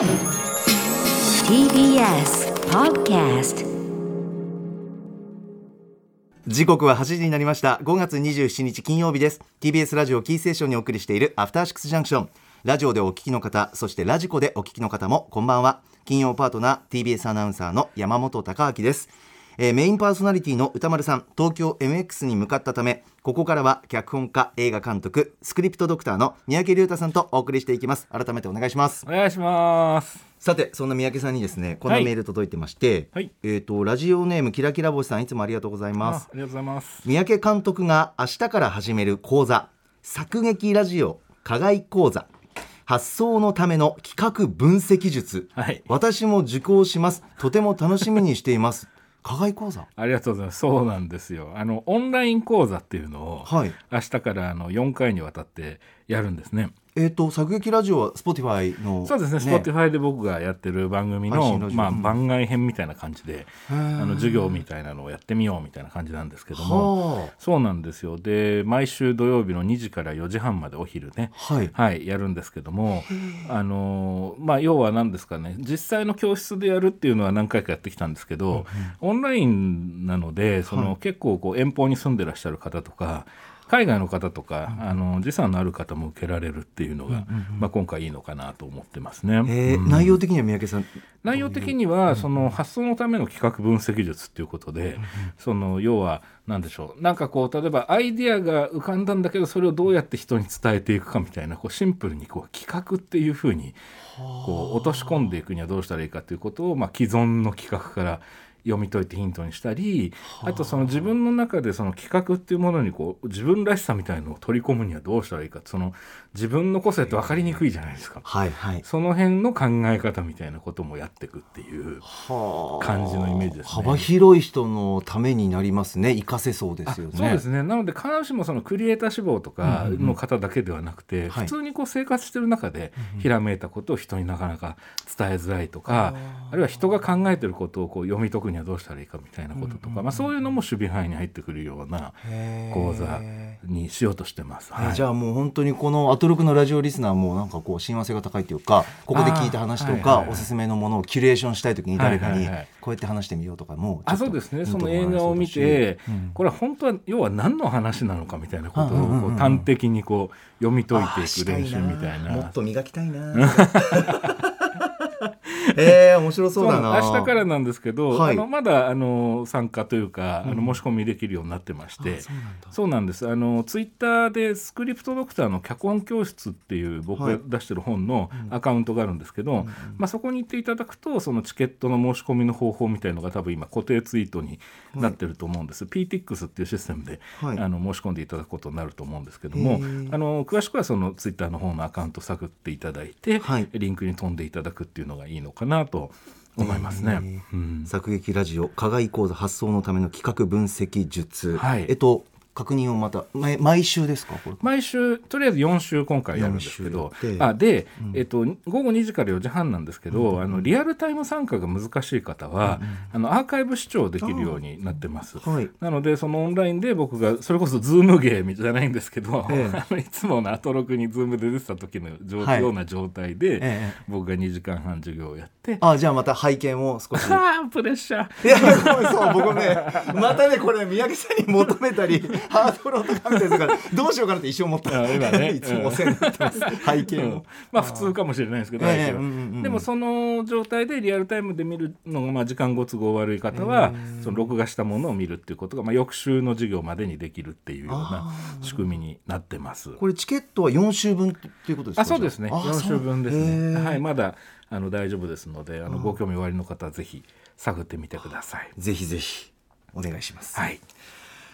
TBS Podcast 時刻は8時になりました。5月27日金曜日です。TBS ラジオキーステーションにお送りしているアフターシックスジャンクション。ラジオでお聞きの方そしてラジコでお聞きの方もこんばんは。金曜パートナー TBS アナウンサーの山本貴明です。えーメインパーソナリティの歌丸さん東京 MX に向かったためここからは脚本家映画監督スクリプトドクターの三宅龍太さんとお送りしていきます。改めてお願いします。お願いします。さてそんな三宅さんにですねこんなはい。メール届いてまして、はい。えっ、とラジオネームキラキラ星さんいつもありがとうございます。あありがとうございます。三宅監督が明日から始める講座作劇ラジオ課外講座発想のための企画分析術、はい。私も受講します。とても楽しみにしています課外講座？ありがとうございます。そうなんですよ。あのオンライン講座っていうのを、はい明日からあの4回にわたってやるんですね。えっ、と作劇ラジオは Spotify のそうですね。Spotify で僕がやってる番組のまあ番外編みたいな感じで、あの授業みたいなのをやってみようみたいな感じなんですけども。はそうなんですよ。で毎週土曜日の2時から4時半までお昼ねあはい。はい、やるんですけども、あのーまあ、要は何ですかね実際の教室でやるっていうのは何回かやってきたんですけど、オンラインなのでその、結構こう遠方に住んでらっしゃる方とか海外の方とか、あの時差のある方も受けられるっていうのが、まあ、今回いいのかなと思ってますね。えーうん。内容的には三宅さん。内容的にはその発想のための企画分析術っていうことでその要は何でしょう。なんかこう例えばアイディアが浮かんだんだけどそれをどうやって人に伝えていくかみたいなこうシンプルにこう企画っていうふうにこう落とし込んでいくにはどうしたらいいかということをまあ既存の企画から読み解いてヒントにしたりあ。とその自分の中でその企画っていうものにこう自分らしさみたいのを取り込むにはどうしたらいいか。その自分の個性って分かりにくいじゃないですか。はいはい。その辺の考え方みたいなこともやっていくっていう感じのイメージですね。幅広い人のためになりますね。活かせそうですよね。そうですね。なので必ずしもそのクリエイター志望とかの方だけではなくて、はい。普通にこう生活してる中でひらめいたことを人になかなか伝えづらいとか、あるいは人が考えてることをこう読み解くにはどうしたらいいかみたいなこととか、まあ、そういうのも守備範囲に入ってくるような講座にしようとしてます。はい。じゃあもう本当にこのアトロクのラジオリスナーもなんかこう親和性が高いというかここで聞いた話とかおすすめのものをキュレーションしたい時に誰かにこうやって話してみようとかもあそうですね。その映画を見て、これは本当は要は何の話なのかみたいなことをうんうんうんうん。こう端的にこう読み解いていく練習みたいな。もっと磨きたいな えー、面白そうだな。明日からなんですけど、はい。あのまだあの参加というか、あの申し込みできるようになってましてあそうなんだ。そうなんです。あのツイッターでスクリプトドクターの脚本教室っていう僕はい。が出してる本のアカウントがあるんですけど、まあ、そこに行っていただくとそのチケットの申し込みの方法みたいのが多分今固定ツイートになってると思うんです、PTX っていうシステムで、はい。あの申し込んでいただくことになると思うんですけどもあの詳しくはそのツイッターの方のアカウント探っていただいて、はい。リンクに飛んでいただくっていうのがいいのかなと思いますね。うん。作劇ラジオ課外講座発想のための企画分析術、はい。えっと確認をまた毎毎週ですか？これ。毎週とりあえず4週今回やるんですけど。4週やって。あで、えっと、午後2時から4時半なんですけど、あのリアルタイム参加が難しい方は、あのアーカイブ視聴できるようになってます。はい。なのでそのオンラインで僕がそれこそズームゲームじゃないんですけど、ええ。あのいつものアトロクにズームで出てた時の状はいような状態で、ええ。僕が2時間半授業をやって。あじゃあまた拝見を少し。プレッシャー。いやそう僕ねまたねこれ三宅さんに求めたりハードルを高めたりするからどうしようかなって一生思った。あ今ね。いつもお世話になってます拝見うん。を、まあ普通かもしれないですけど、えでもその状態でリアルタイムで見るのがまあ時間ご都合悪い方は、その録画したものを見るっていうことがまあ翌週の授業までにできるっていうような仕組みになってます。これチケットは4週分っていうことですか？あそうですね。じゃあ4週分ですへね。ー。はいまだあの大丈夫ですのであのご興味おありの方はぜひ探ってみてください。ぜひぜひお願いします、はい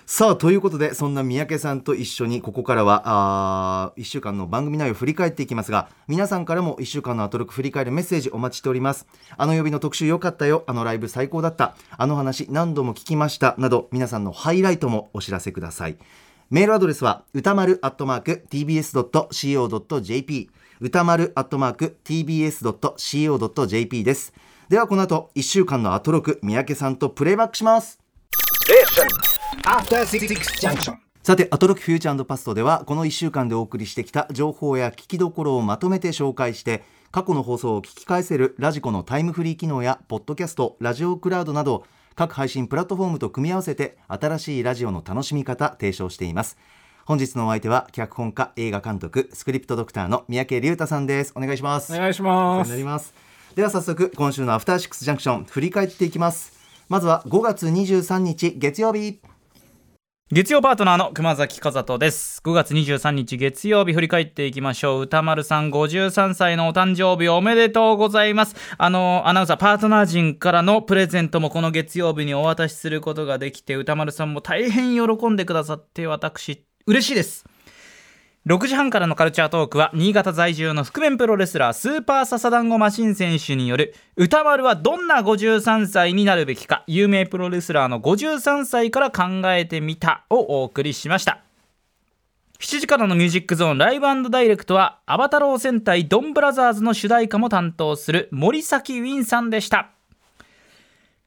さあということでそんな三宅さんと一緒にここからはあ1週間の番組内容を振り返っていきますが皆さんからも1週間のアトロク振り返るメッセージお待ちしております。あの曜日の特集良かったよ。あのライブ最高だった。あの話何度も聞きました。など皆さんのハイライトもお知らせください。メールアドレスは歌丸アットマーク tbs.co.jp 歌丸アットマーク tbs.co.jp です。ではこの後1週間のアトロク三宅さんとプレイバックします。さて、アトロックフューチャーパストでは、この1週間でお送りしてきた情報や聞きどころをまとめて紹介して、過去の放送を聞き返せるラジコのタイムフリー機能やポッドキャストラジオクラウドなど各配信プラットフォームと組み合わせて新しいラジオの楽しみ方提唱しています。本日のお相手は脚本家映画監督スクリプトドクターの三宅龍太さんです。お願いします。お願いしおます。世話になります。では早速今週のアフターシックスジャンクション振り返っていきます。まずは5月23日月曜日月曜パートナーの熊崎和人です。5月23日月曜日振り返っていきましょう。歌丸さん53歳のお誕生日おめでとうございます。あのアナウンサーパートナー陣からのプレゼントもこの月曜日にお渡しすることができて歌丸さんも大変喜んでくださって私嬉しいです。6時半からのカルチャートークは新潟在住の覆面プロレスラースーパーササダンゴマシン選手による歌丸はどんな53歳になるべきか有名プロレスラーの53歳から考えてみたをお送りしました。7時からのミュージックゾーンライブダイレクトはアバタロー戦隊ドンブラザーズの主題歌も担当する森崎ウィンさんでした。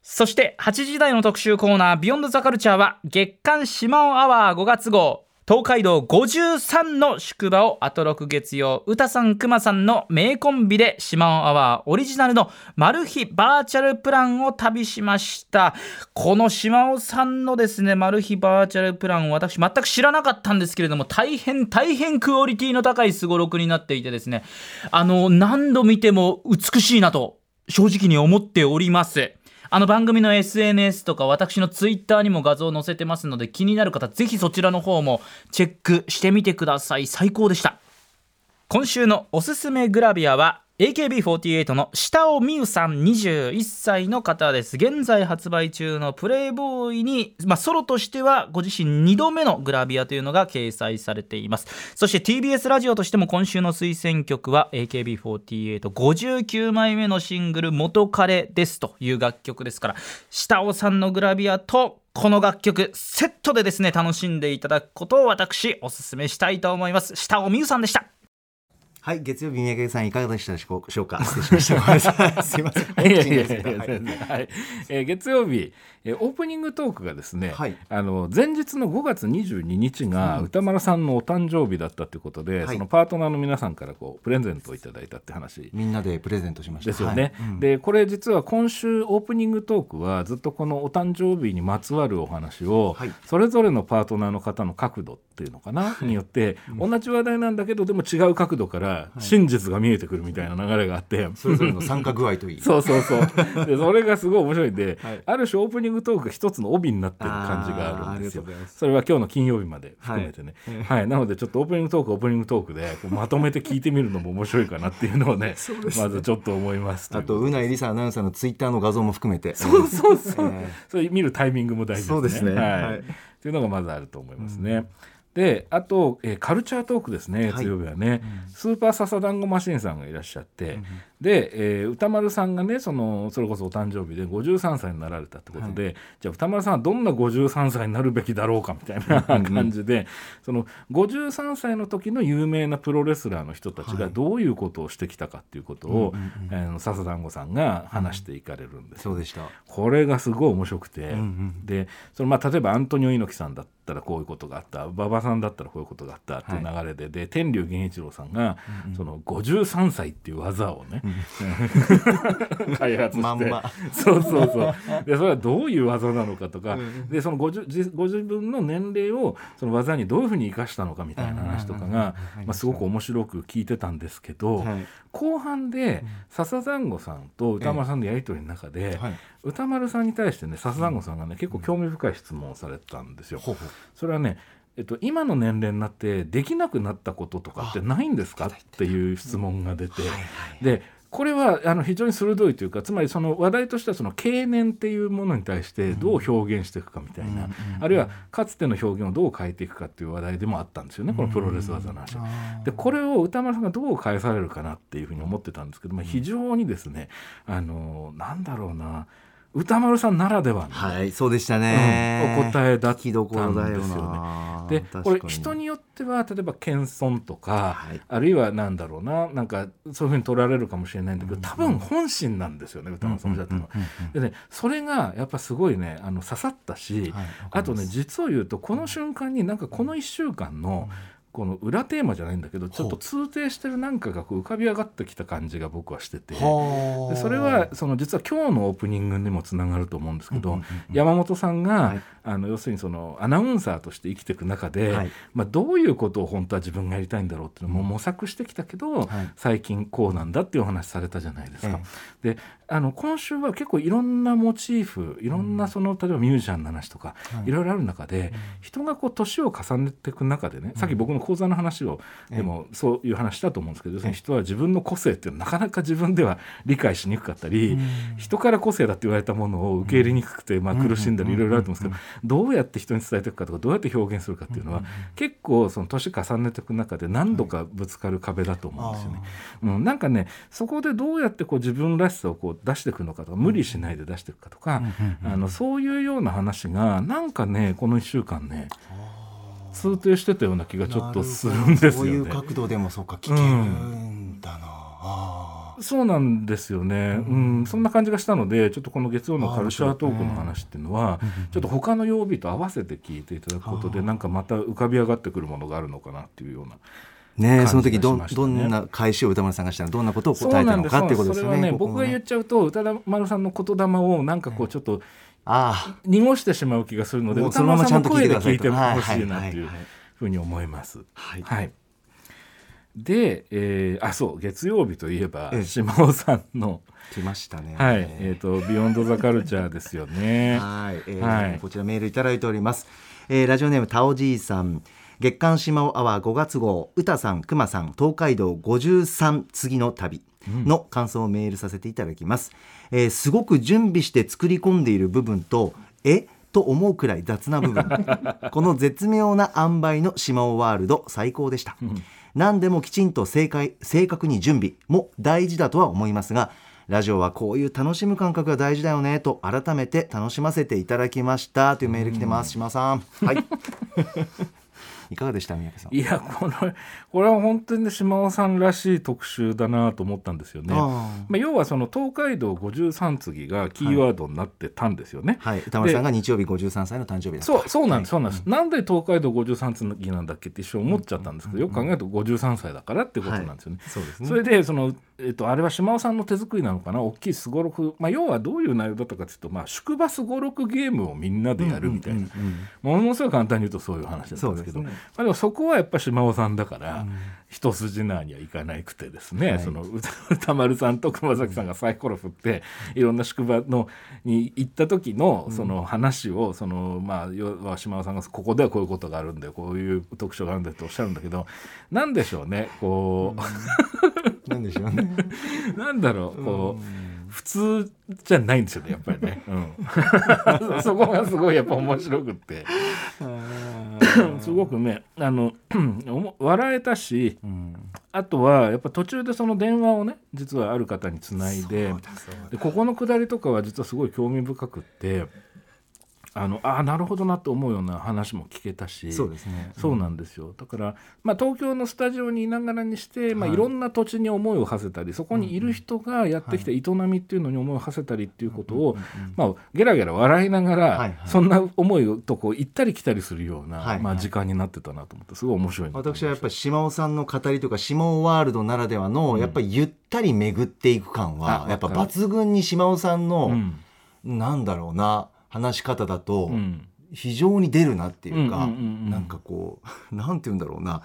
そして8時台の特集コーナービヨンドザカルチャーは月刊島尾アワー5月号。東海道53の宿場をあと6月曜歌さんくまさんの名コンビで島尾アワーオリジナルのマル秘バーチャルプランを旅しました。この島尾さんのですねマル秘バーチャルプランを私全く知らなかったんですけれども大変大変クオリティの高いすごろくになっていてですねあの何度見ても美しいなと正直に思っております。あの番組の SNS とか私の Twitter にも画像を載せてますので気になる方ぜひそちらの方もチェックしてみてください。最高でした。今週のおすすめグラビアは AKB48 の下尾美優さん21歳の方です。現在発売中のプレイボーイに、まあ、ソロとしてはご自身2度目のグラビアというのが掲載されています。そして TBS ラジオとしても今週の推薦曲は AKB4859 枚目のシングル「元彼です」という楽曲ですから下尾さんのグラビアとこの楽曲セットでですね楽しんでいただくことを私おすすめしたいと思います。下尾美優さんでした。はい月曜日三宅さんいかがでしたでしょうか？失礼しました。すいません。いやいやいやはいはい。えー月曜日、えーオープニングトークがですね、はい。あの前日の5月22日が歌丸さんのお誕生日だったということで、はい。そのパートナーの皆さんからこうプレゼントをいただいたって話。みんなでプレゼントしました。ですよね、はい。うん。でこれ実は今週オープニングトークはずっとこのお誕生日にまつわるお話を、はい。それぞれのパートナーの方の角度っていうのかな、によって同じ話題なんだけどでも違う角度から真実が見えてくるみたいな流れがあって、それぞれの参加具合といい。そうそうそう。でそれがすごい面白いんで、はい。ある種オープニングトークが一つの帯になってる感じがあるんですよ。それは今日の金曜日まで含めてね。はい、なのでちょっとオープニングトークオープニングトークでこうまとめて聞いてみるのも面白いかなっていうのをね まずちょっと思いますあとうないりさアナウンサーのツイッターの画像も含めて。そうそうそう、えそれ見るタイミングも大事ですね。そうですね。はい。はい。っていうのがまずあると思いますね、であと、えーカルチャートークですね月曜日はね、スーパーササダンゴマシンさんがいらっしゃって、で、えー歌丸さんがねそのそれこそお誕生日で53歳になられたってことで、じゃあ歌丸さんはどんな53歳になるべきだろうかみたいな感じで、その53歳の時の有名なプロレスラーの人たちがどういうことをしてきたかっていうことを、あの笹団子さんが話していかれるんですよ。そうでした。これがすごい面白くて、んでそのまあ例えばアントニオ猪木さんだったらこういうことがあった。馬場さんだったらこういうことがあったっていう流れで、で天竜源一郎さんが、その53歳っていう技をね、開発して、まんま。そうそうそう。でそれはどういう技なのかとか、でそのごじじご自分の年齢をその技にどういうふうに生かしたのかみたいな話とかが、まあ、すごく面白く聞いてたんですけど、はい。後半で笹団子さんと歌丸さんのやり取りの中で、はい歌丸さんに対してね笹団子さんがね結構興味深い質問をされたんですよ。ほうほう。それはねえっと、今の年齢になってできなくなったこととかってないんですか？って。いう質問が出て、でこれはあの非常に鋭いというかつまりその話題としてはその経年っていうものに対してどう表現していくかみたいな、あるいはかつての表現をどう変えていくかっていう話題でもあったんですよねこのプロレス技の話。でこれを歌丸さんがどう返されるかなっていうふうに思ってたんですけど、まあ、非常にですねあのなんだろうな歌丸さんならではの、はいそうでしたね、うんお答えだったんですよね。でこれ人によっては例えば謙遜とか、はい。あるいはなんだろうななんかそういうふうに取られるかもしれないんだけど多分本心なんですよね歌丸さんおっしゃったのは。でねそれがやっぱすごいねあの刺さったし、はいあとね実を言うとこの瞬間になんかこの1週間のこの裏テーマじゃないんだけどちょっと通底してるなんかがこう浮かび上がってきた感じが僕はしてて。それはその実は今日のオープニングにもつながると思うんですけど、うんうんうん。山本さんが、はい。あの要するにそのアナウンサーとして生きていく中で、はい。まあ、どういうことを本当は自分がやりたいんだろうっていうのも模索してきたけど、はい。最近こうなんだっていうお話されたじゃないですか。であの今週は結構いろんなモチーフいろんなその、例えばミュージシャンの話とか、い、ろいろある中で、人がこう年を重ねていく中でね、さっき僕の講座の話をでもそういう話したと思うんですけど、要するに人は自分の個性っていうのはなかなか自分では理解しにくかったり、人から個性だって言われたものを受け入れにくくて、まあ、苦しんだりいろいろあると思うんですけど、どうやって人に伝えていくかとかどうやって表現するかっていうのは、結構その年重ねていく中で何度かぶつかる壁だと思うんですよね。うん、なんかねそこでどうやってこう自分らしさをこう出していくのかとか無理しないで出していくかとか、あのそういうような話がなんかねこの1週間ね通底してたような気がちょっとするんですよね。そういう角度でもそうか聞けるんだな、あそうなんですよね、うん。そんな感じがしたのでちょっとこの月曜のカルチャートークの話っていうのはちょっと他の曜日と合わせて聞いていただくことでなんかまた浮かび上がってくるものがあるのかなっていうような。ねえその時ど,、ねどんな返しを歌丸さんがしたらどんなことを答えたのかっていうことですよね。ここ僕が言っちゃうと歌丸さんの言霊をなんかこうちょっとあ濁してしまう気がするのでそのままちゃん丸さんの声で聞いてほしいなっていうふうに思います。はいはいで、えーあそう月曜日といえばええ島尾さんの、あ来ましたね。はいえー、と「ビヨンド・ザ・カルチャー」ですよね。はい、えーはいこちらメールいただいております。えーラジオネームタオじいさん。月刊島尾アワー5月号、歌さん、熊さん、東海道53次の旅の感想をメールさせていただきます。えーすごく準備して作り込んでいる部分と、え？と思うくらい雑な部分。この絶妙な塩梅の島尾ワールド最高でした。何でもきちんと正解正確に準備も大事だとは思いますがラジオはこういう楽しむ感覚が大事だよねと改めて楽しませていただきました。というメール来てます。島さん。はい いかがでした三宅さん？いやこのこれは本当にね島尾さんらしい特集だなと思ったんですよね。あまあ、要はその東海道53次がキーワードになってたんですよね。はい。歌丸さんが日曜日53歳の誕生日だった。そうそうなんです、そうなんです、なんで東海道53次なんだっけって一瞬思っちゃったんですけど、よく考えると53歳だからってことなんですよね。そうですね。それでその、えっと、あれは島尾さんの手作りなのかな？大きいすごろく、まあ、要はどういう内容だったかというと、まあ、宿場すごろくゲームをみんなでやるみたいな、ものすごい簡単に言うとそういう話だったんですけどね。まあ、でもそこはやっぱ島尾さんだから、一筋縄にはいかなくてですね、はい。その歌歌丸さんと熊崎さんがサイコロ振っていろんな宿場のに行った時のその話を、そのまあ要は島尾さんがここではこういうことがあるんだよこういう特徴があるんだよっておっしゃるんだけどなんでしょうねこう、なんでしょうね。なんだろうこう。普通じゃないんですよねやっぱりね、うん、そこがすごいやっぱ面白くって。すごくねあの 笑えたし、あとはやっぱ途中でその電話をね実はある方につないででここのくだりとかは実はすごい興味深くってあのあなるほどなと思うような話も聞けたし。そうですね。そうなんですよ。だから、まあ、東京のスタジオにいながらにして、まあ、はいいろんな土地に思いを馳せたりそこにいる人がやってきた営みっていうのに思いを馳せたりっていうことを、まあ、ゲラゲラ笑いながら、はいはい。そんな思いとこう行ったり来たりするような、はいはい。まあ、時間になってたなと思ってすごい面白い私はやっぱり島尾さんの語りとか島尾ワールドならではの、やっぱりゆったり巡っていく感はあやっぱ抜群に島尾さんの、うん。なんだろうな話し方だと、うん。非常に出るなっていうか、うんうんうんうん。なんかこう なんて言うんだろうな。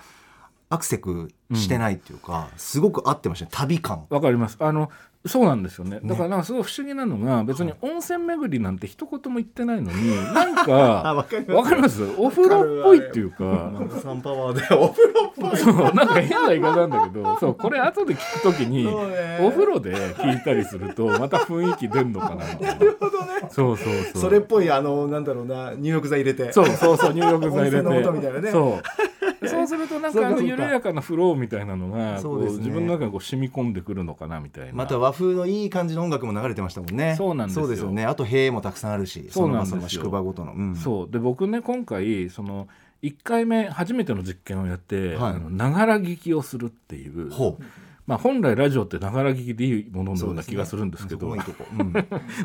アクセクしてないっていうか、すごく合ってましたね。旅感。わかります。あのそうなんですよね。だからなんかすごい不思議なのが別に温泉巡りなんて一言も言ってないのに なんかわかります。お風呂っぽいっていうか。サンパワーで。お風呂っぽい。そうなんか変な言い方なんだけどそうこれ後で聞くときにお風呂で聞いたりするとまた雰囲気出んのかなみたいな。なるほどね。そうそうそう。それっぽいあのなんだろうな入浴剤入れて。そうそうそう入浴剤入れ温泉のて素みたいなね。そうそうするとなんかあの緩やかなフローみたいなのがうですね。自分の中にこう染み込んでくるのかなみたいな。また和風のいい感じの音楽も流れてましたもんね。そうなんですよ。そうですよね。あと塀もたくさんあるしそうなんですよ。宿場ごとの、うん。そう。で僕ね今回その1回目初めての実験をやってながら聞きをするっていうほうまあ、本来ラジオってながら聞きでいいもののような気がするんですけど。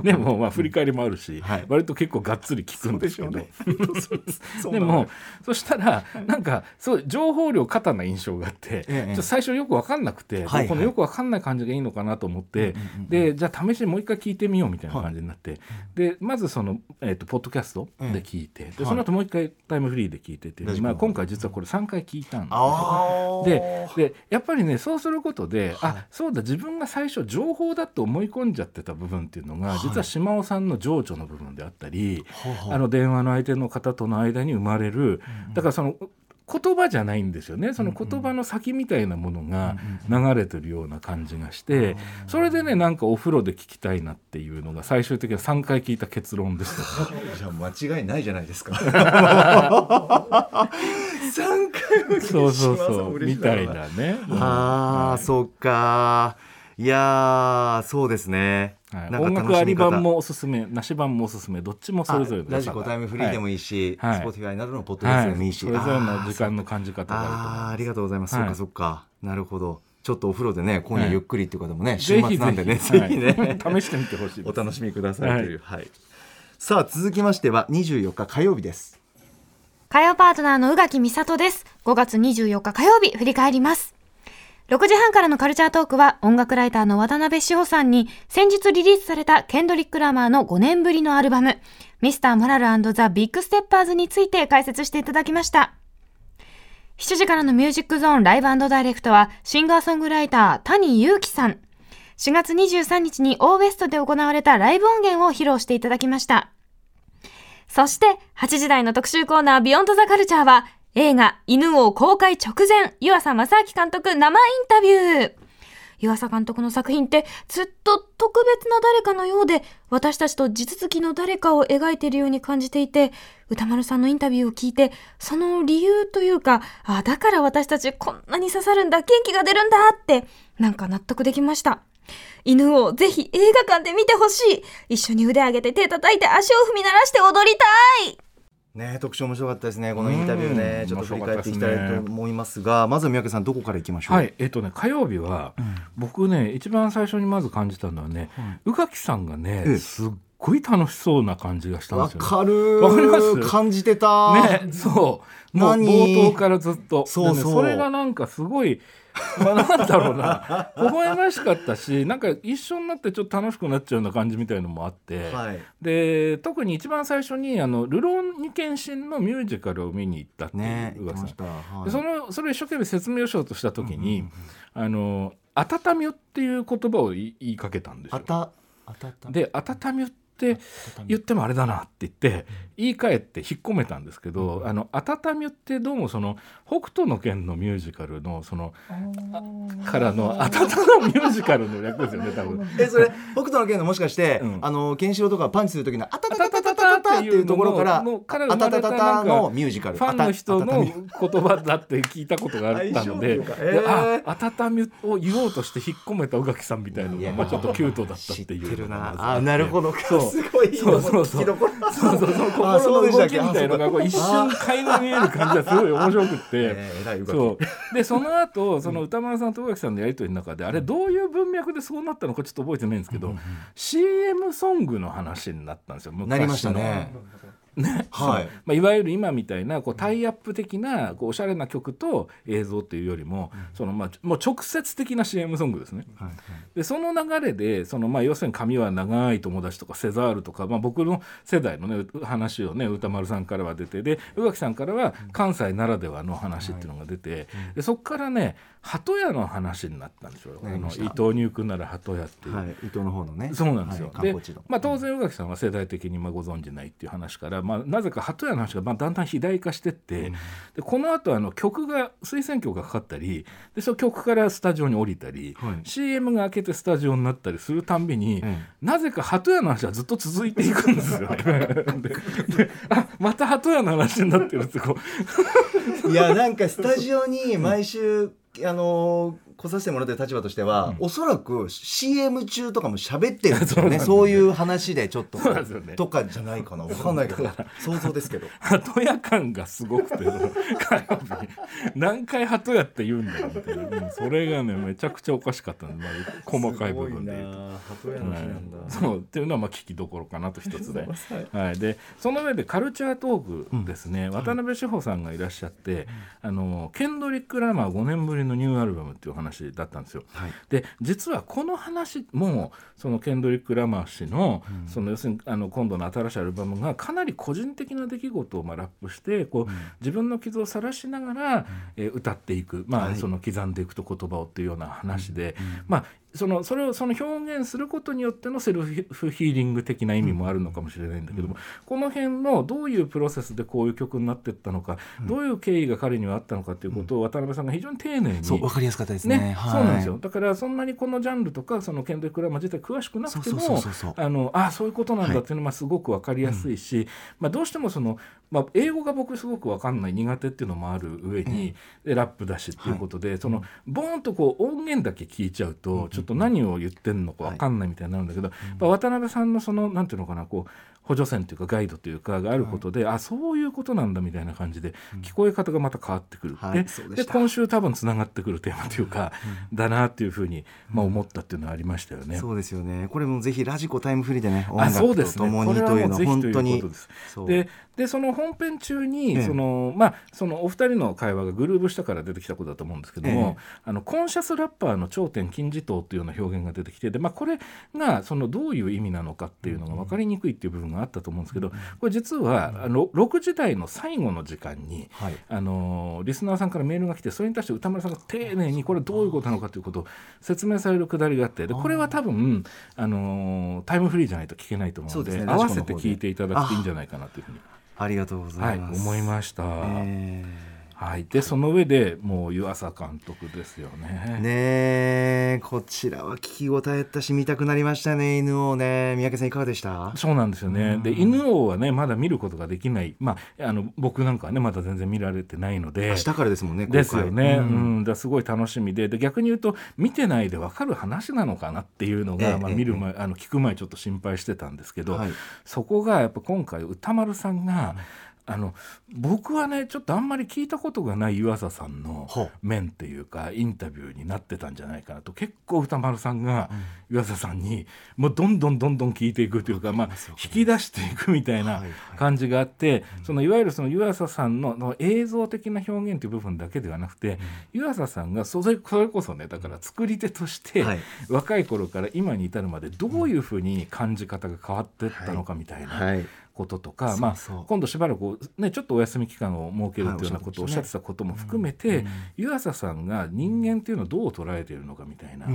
でもまあ振り返りもあるし、はい。割と結構がっつり聞くんですけど。でもそしたらなんかそう情報量過多な印象があって、ええちょ最初よく分かんなくて、はいこのよく分かんない感じがいいのかなと思って、でじゃあ試しにもう一回聞いてみようみたいな感じになって、でまずその、えー、とポッドキャストで聞いて、でその後もう一回タイムフリーで聞いてて、まあ、今回実はこれ3回聞いたんですででやっぱりねそうすることで、あそうだ自分が最初情報だと思い込んじゃってた部分っていうのが、実は島尾さんの情緒の部分であったり、あの電話の相手の方との間に生まれる、だからその言葉じゃないんですよね。その言葉の先みたいなものが流れてるような感じがしてそれでねなんかお風呂で聞きたいなっていうのが最終的には3回聞いた結論でした、じゃあ間違いないじゃないですか 三回もそうそう島そう。みたいなね。ああ、そうか。いやーそうですね、はい、音楽あり版もおすすめなし版もおすすめどっちもそれぞれあラジコタイムフリーでもいいいい。し、はい。Spotify などのポッドキャストでもいいし、それぞれの時間の感じ方があるとあありがとうございます、はい。そっかそっか。なるほど。ちょっとお風呂でね今夜はいゆっくりっていう方もね、週末なんでねぜひね、はい試してみてほしいお楽しみくださいという、はい。さあ続きましては24日火曜日です火曜パートナーの宇垣美里です。5月24日火曜日、振り返ります。6時半からのカルチャートークは音楽ライターの渡辺志保さんに先日リリースされたケンドリック・ラマーの5年ぶりのアルバム、ミスター・モラルザ・ビッグ・ステッパーズについて解説していただきました。7時からのミュージックゾーンライブダイレクトはシンガーソングライター谷祐樹さん。4月23日にオーウェストで行われたライブ音源を披露していただきました。そして、8時台の特集コーナービヨンドザカルチャーは、映画犬王公開直前、湯浅正明監督生インタビュー。湯浅監督の作品ってずっと特別な誰かのようで、私たちと地続きの誰かを描いているように感じていて、歌丸さんのインタビューを聞いて、その理由というか、あ、だから私たちこんなに刺さるんだ、元気が出るんだって、なんか納得できました。犬をぜひ映画館で見てほしい。一緒に腕上げて手叩いて足を踏み鳴らして踊りたい。ね特集面白かったですね。このインタビューね。うんちょっと振り返っていきたいと思いますがまずは三宅さんどこからいきましょう？はい。えっとね火曜日は、僕ね一番最初にまず感じたのはね、宇垣さんがね、ええ。すっごい楽しそうな感じがしたんわですよ、ね。かるわかります？感じてた、ね、そうもう何？冒頭からずっと。そうそう。でねそれがなんかすごい、まあ、なんだろうな。微笑ましかったしなんか一緒になってちょっと楽しくなっちゃうような感じみたいのもあって、はい。で特に一番最初にあの「ルローニケンシン」のミュージカルを見に行ったってねいう噂、言ってました、はい。でそのそれを一生懸命説明しようとした時に「あの温みよ」っていう言葉を言いかけたんですよ。で「温みよ」って言ってもあれだなって言って言い換えて引っ込めたんですけど「あのあたたみ」ってどうもその北斗の拳のミュージカルのそのからの「あたた」のミュージカルの略ですよね多分。えそれ北斗の拳のもしかして、うん、あのケンシロウとかパンチする時の「あたたたたたたた」っていうところから「あたたたた」のミュージカルファンの人の言葉だって聞いたことがあったので「、あたたみ」を言おうとして引っ込めた宇垣さんみたいなのがちょっとキュートだったっていう。なるほどすごいそうそうそうそうそうそう心の動きみたいのがこう一瞬垣間見える感じがすごい面白くって。えそう。でその後その歌丸さんと宇垣さんのやり取りの中であれどういう文脈でそうなったのかちょっと覚えてないんですけど CM ソングの話になったんですよ昔の。なりましたねね。はい。まあ、いわゆる今みたいなこうタイアップ的なこうおしゃれな曲と映像っていうよりも,、そのまあ、もう直接的な CM ソングですね。はいでその流れでその、まあ、要するに髪は長い友達とかセザールとか、まあ、僕の世代の、ね、う話をね歌丸さんからは出てで宇垣さんからは関西ならではの話っていうのが出て、でそこからね鳩屋の話になったんですよ。あの伊藤入君なら鳩屋っていう。はい伊藤の方のね。そうなんですよ。ではい観光地の、まあ、当然宇垣さんは世代的にまあご存じないっていう話から、まあ、なぜか鳩屋の話がまあだんだん肥大化してって、でこの後あの曲が推薦曲がかかったりでその曲からスタジオに降りたり、はい。CM が開けてスタジオになったりするたんびに、えなぜか鳩屋の話はずっと続いていくんですよ。であまた鳩屋の話になってるってこう。いやなんかスタジオに毎週あの来させてもらってる立場としては、おそらく CM 中とかも喋ってる んですよね。そういう話でちょっとね。とかじゃないかな。わかんないけど。想像ですけど。鳩屋感がすごくて何回鳩屋って言うんだよみたいな、うんそれがねめちゃくちゃおかしかったんで、まあ、細かい部分で言うと。鳩屋の日なんだ、はい。そう。っていうのはまあ聞きどころかなと一つで、はい、でその上でカルチャートークですね、渡辺志保さんがいらっしゃって、あのケンドリック・ラマー5年ぶりのニューアルバムっていう話だったんですよ。はい。で実はこの話もそのケンドリック・ラマー氏の,、その要するにあの今度の新しいアルバムがかなり個人的な出来事をまあラップしてこう、自分の傷を晒しながら、えー歌っていく、まあはい。その刻んでいくと言葉をっていうような話で、まあそのそれをその表現することによってのセルフヒーリング的な意味もあるのかもしれないんだけども、この辺のどういうプロセスでこういう曲になっていったのか、どういう経緯が彼にはあったのかということを渡辺さんが非常に丁寧にそうわかりやすかったですね。ね、はい。そうなんですよ。だからそんなにこのジャンルとかそのケンドリック・ラマー自体詳しくなくてもあのあそういうことなんだっていうのはすごく分かりやすいし、まあ、どうしてもその、まあ、英語が僕すごく分かんない苦手っていうのもある上に、でラップだしっていうことで、そのボーンとこう音源だけ聞いちゃうと、ちょっと何を言ってんのか分かんないみたいになるんだけど、渡辺さんのそのなんていうのかなこう補助線というかガイドというかがあることで、あそういうことなんだみたいな感じで聞こえ方がまた変わってくる、はいでそうで今週多分つながってくるテーマというか、だなっていうふうに、まあ、思ったっていうのはありましたよね。そうですよね。これもぜひラジコタイムフリーでね音楽とですね。ともにというのは本当にでででその本編中に、ええ。そのまあ、そのお二人の会話がグルーブしたから出てきたことだと思うんですけども、あのコンシャスラッパーの頂点金字塔というような表現が出てきてで、まあ、これがそのどういう意味なのかっていうのが分かりにくいっていう部分があったと思うんですけどこれ実はあの6時台の最後の時間に、はい。あのリスナーさんからメールが来てそれに対して歌丸さんが丁寧にこれどういうことなのかということを説明されるくだりがあってでこれは多分、あのタイムフリーじゃないと聞けないと思うのでね合わせて聞いていただくといいんじゃないかなというふうに、ありがとうござはいい、ます、思いました。えはい、でその上でもう湯浅監督ですよーね。ねえこちらは聞き応えったし見たくなりましたね犬をね。三宅さんいかがでした？そうなんですよね。で犬王はねまだ見ることができない、まああの僕なんかはねまだ全然見られてないので。明日からですもんねですよね、ううん。んだすごい楽しみで。で逆に言うと見てないで分かる話なのかなっていうのが、まあ、見る前、あの聞く前ちょっと心配してたんですけど、はい。そこがやっぱ今回歌丸さんが、あの僕はねちょっとあんまり聞いたことがない湯浅さんの面っていうかインタビューになってたんじゃないかなと結構歌丸さんが湯浅さんにもうどんどんどんどん聞いていくというか、まあ、引き出していくみたいな感じがあって、そのいわゆるその湯浅さんのの映像的な表現という部分だけではなくて、湯浅さんがそれそれこそねだから作り手として、はい。若い頃から今に至るまでどういうふうに感じ方が変わっていったのかみたいな。はいこととか、そうまそう。あ、今度しばらく、ね、ちょっとお休み期間を設けるはいというようなことをおっしゃってたことも含めうてん湯浅さんが人間っていうのをどう捉えているのかみたいな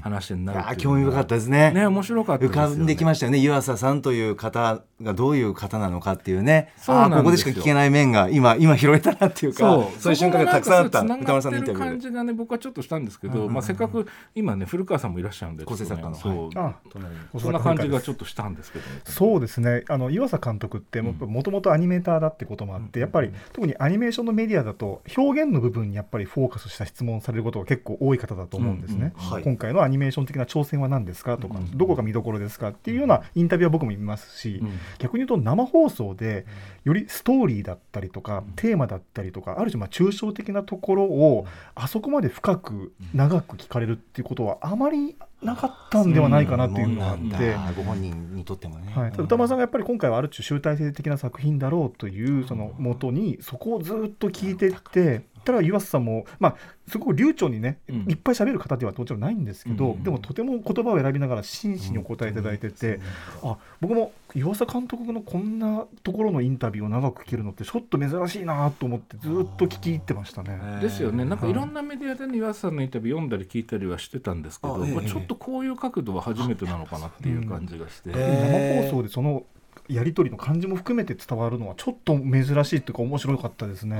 話になるあ興味深かったですね。ね面白かったですよね。浮かんできましたよね。湯浅さんという方がどういう方なのかっていうね。そうなんですよ。あーここでしか聞けない面が今今拾えたなっていうかそう。そういう瞬間がたくさんあった。歌丸さんのインタビュー。感じがね僕はちょっとしたんですけど、まあ、せっかく今ね古川さんもいらっしゃるんで構成作家のちょっとねあそうそんな感じがちょっとしたんですけどね。そうですね。あの岩佐監督ってもともとアニメーターだってこともあって、やっぱり特にアニメーションのメディアだと表現の部分にやっぱりフォーカスした質問をされることが結構多い方だと思うんですね、うんうんはい。今回のアニメーション的な挑戦は何ですかとか、うんどこが見どころですかっていうようなインタビューは僕も見ますし、うん。逆に言うと生放送でよりストーリーだったりとか、テーマだったりとかある種まあ抽象的なところをあそこまで深く長く聞かれるっていうことはあまりなかったんではないかなっていうのがあって。ご本人にとってもね、はい、歌丸さんがやっぱり今回はある種集大成的な作品だろうというそのもとにそこをずっと聞いていってたら岩瀬さんも、まあ、すごく流暢にね、うん。いっぱい喋る方ではもちろんないんですけど、うん。でもとても言葉を選びながら真摯にお答えいただいてて、あ僕も岩佐監督のこんなところのインタビューを長く聞けるのってちょっと珍しいなと思ってずっと聞き入ってましたね。ですよね。なんかいろんなメディアでね岩瀬さんのインタビュー読んだり聞いたりはしてたんですけど、あええ。まあ、ちょっとこういう角度は初めてなのかなっていう感じがして、え。生放送でそのやり取りの感じも含めて伝わるのはちょっと珍しいというか面白かったですね。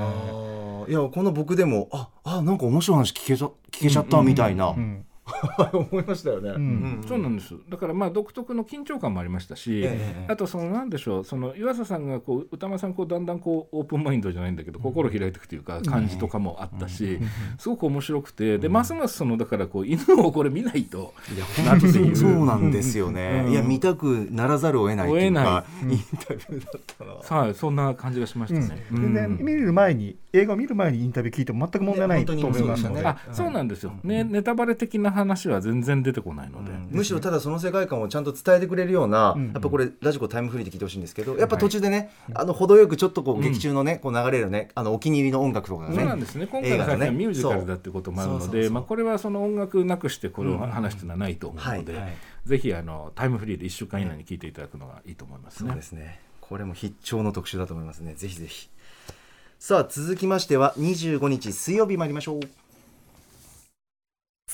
いやこの僕でもああなんか面白い話聞けちゃ聞けちゃったみたいな、うん 思いましたよね。ん。そうなんです。だからまあ独特の緊張感もありましたし、ええあとそのなんでしょうその湯浅さんがこう歌間さんこうだんだんこうオープンマインドじゃないんだけど心開いていくというか感じとかもあったし、すごく面白くてでますますそのだからこう犬をこれ見ないといやなっていう。そうなんですよね。うん。いや見たくならざるを得ないっていうか、インタビューだったな。はいそんな感じがしましたね。全然見る前に映画を見る前にインタビュー聞いても全く問題ないと思いますので、ね。あそうなんですよ、ね、ネタバレ的な話は全然出てこないので、むしろただその世界観をちゃんと伝えてくれるような、ん。やっぱこれラジコタイムフリーで聞いてほしいんですけどやっぱ途中でね、あの程よくちょっとこう劇中のね、こう流れるねあのお気に入りの音楽とかがねそうなんですね。今回の作品はミュージカルだってこともあるのでまあこれはその音楽なくしてこれを話していうのはないと思うので、はい。はい。ぜひあのタイムフリーで1週間以内に聞いていただくのがいいと思いますそうね。ですね。これも必聴の特集だと思いますね。ぜひぜひ。さあ続きましては25日水曜日参りましょう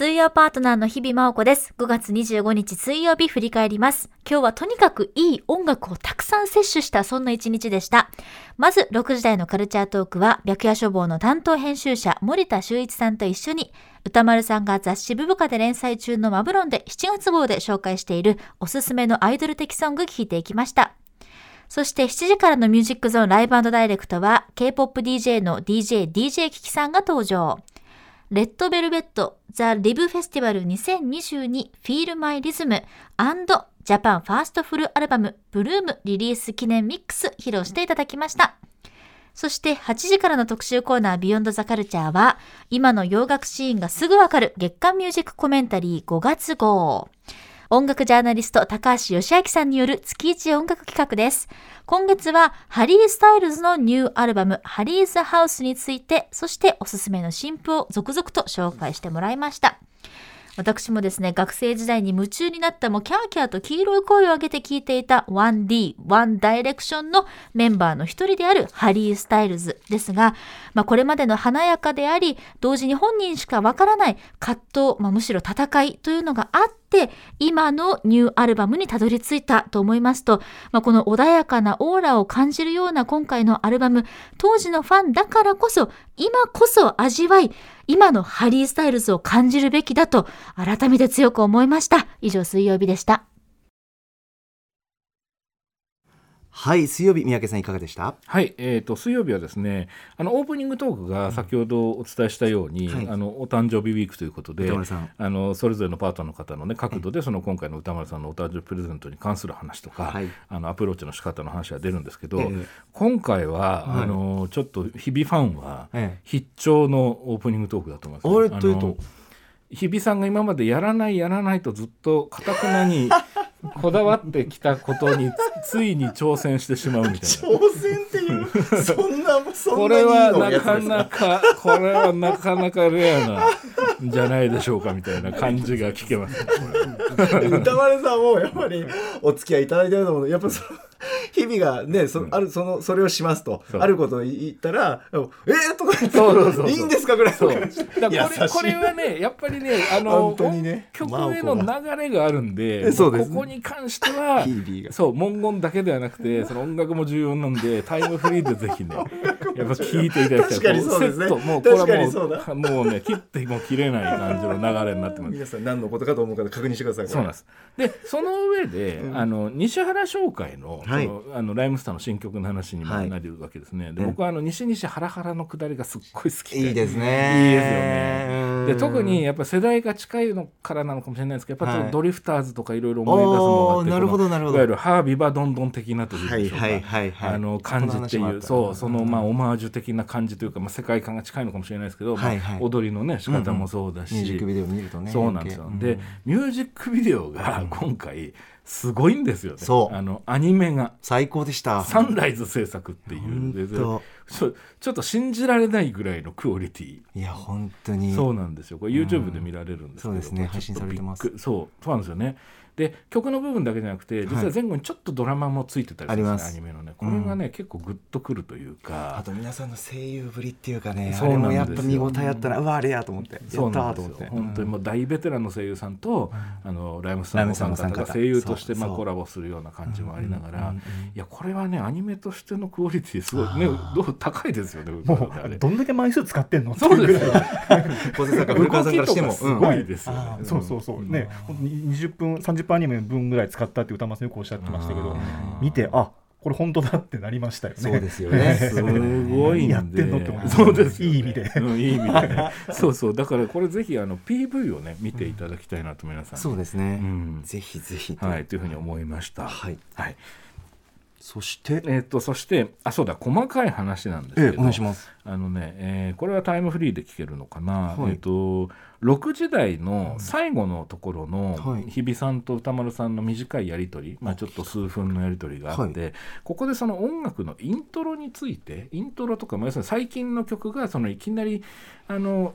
水曜パートナーの日々真央子です。5月25日水曜日振り返ります。今日はとにかくいい音楽をたくさん摂取したそんな一日でした。まず6時台のカルチャートークは白夜書房の担当編集者森田修一さんと一緒に歌丸さんが雑誌ブブカで連載中のマブロンで7月号で紹介しているおすすめのアイドル的ソング聞いていきました。そして7時からのミュージックゾーンライブダイレクトは K-POP DJ の DJ DJ キキさんが登場。レッドベルベットザ・リブフェスティバル2022 Feel My Rhythm ジャパンファーストフルアルバムブルームリリース記念ミックス披露していただきました。そして8時からの特集コーナービヨンドザカルチャーは今の洋楽シーンがすぐわかる月刊ミュージックコメンタリー5月号。音楽ジャーナリスト高橋芳朗さんによる月一音楽企画です。今月はハリー・スタイルズのニューアルバムハリーズ・ハウスについて、そしておすすめの新譜を続々と紹介してもらいました。私もですね、学生時代に夢中になったもキャーキャーと黄色い声を上げて聞いていた 1D、One Direction のメンバーの一人であるハリー・スタイルズですが、まあ、これまでの華やかであり、同時に本人しかわからない葛藤、まあ、むしろ戦いというのがあって、今のニューアルバムにたどり着いたと思いますと、まあ、この穏やかなオーラを感じるような今回のアルバム、当時のファンだからこそ、今こそ味わい、今のハリー・スタイルズを感じるべきだと改めて強く思いました。以上水曜日でした。はい水曜日三宅さんいかがでした？はい、えー、と水曜日はですねあのオープニングトークが先ほどお伝えしたように、はい。あのお誕生日ウィークということであのそれぞれのパートナーの方の、ね、角度でその今回の歌丸さんのお誕生日プレゼントに関する話とか、はい。あのアプローチの仕方の話が出るんですけど、ええ。今回は、はい。あのちょっと日々ファンはええ。必聴のオープニングトークだと思います、あれというと？の日比さんが今までやらないやらないとずっとかたくなに こだわってきたことにつ ついに挑戦してしまうみたいな。挑戦っていうそんなそこれはなかなかこれはなかなかレアなんじゃないでしょうかみたいな感じが聞けます歌丸さんもやっぱりお付き合いいただいてると思う。やっぱその 日々がねそ,、あるそのそれをしますと。あることを言ったら「えー、とか言ってそうそういいんですか?」ぐらいのそう。だからこれこれはねやっぱりねあのね曲への流れがあるんで、えそうですね。ここに関しては そう文言だけではなくてその音楽も重要なんでタイムフリーでぜひね やっぱ聞いていただきたい。確かにそうですね。もうこれはもうもうね切っても切れない感じの流れになってます。皆さん何のことかと思うから確認してくださいそうなんです。で、その上で、あの西原商会の、はい。あのライムスターの新曲の話にもはいなるわけですね。で、うん僕はあの西西ハラハラの下りがすっごい好きで。いいですね。いいですよね。で、特にややっぱ世代が近いのからなのかもしれないですけど、やっぱちょっはいとドリフターズとかいろいろ思い出すのがあって、おーなるほどなるほど。いわゆるハービバどんどん的なというはいはいはいはい。あの感じっていう、そうそのまあオマージュ的な感じというか、まあ世界観が近いのかもしれないですけど、まあはい。はい踊りのね仕方もそうだし、ミュージックビデオ見るとねそうなんですよ、余計。でミュージックビデオが今回すごいんですよね、あのアニメが。最高でした。サンライズ制作っていう。ちょちょっと信じられないぐらいのクオリティ。いや本当に。そうなんですよ。これ YouTube で見られるんですけど、そうですね。配信されてます。そう。そうなんですよねで曲の部分だけじゃなくて実は前後にちょっとドラマもついてたりするんですね、あります。アニメのね。これがね、結構グッとくるというかあと皆さんの声優ぶりっていうかねそうあれもやっぱ見応えあったなうわあれやと思って。やそうなんですよ。本当にもう大ベテランの声優さんと、あのライムスターのライムスターの方方が。声優としてまあコラボするような感じもありながら、うんうんうんいやこれはねアニメとしてのクオリティすごいねどう高いですよねもうどんだけ枚数使ってんのそうですよ。小瀬坂古川さんからしても。すごいですよね。そうそうそう。ね、ほんとに20分30分アニメ分ぐらい使ったって歌丸さんよくおっしゃってましたけど見てあこれ本当だってなりましたよね。そうですよね。すごいやってんのって思います。そうです。いい意味で。うん。いい意味で。ねそうそう。だからこれぜひあの PV をね見ていただきたいなと皆さんにそうですね、うん。ぜひぜひ。はいというふうに思いました。はい。はい。そして？えー、とそしてあそうだ細かい話なんですけど、ええお願いします。あのね、えーこれはタイムフリーで聞けるのかな、はい。えー、と6時台の最後のところのはい。日比さんと歌丸さんの短いやり取り、まあ、ちょっと数分のやり取りがあって、はここでその音楽のイントロについてイントロとか、まあ、要するに最近の曲がそのいきなりあの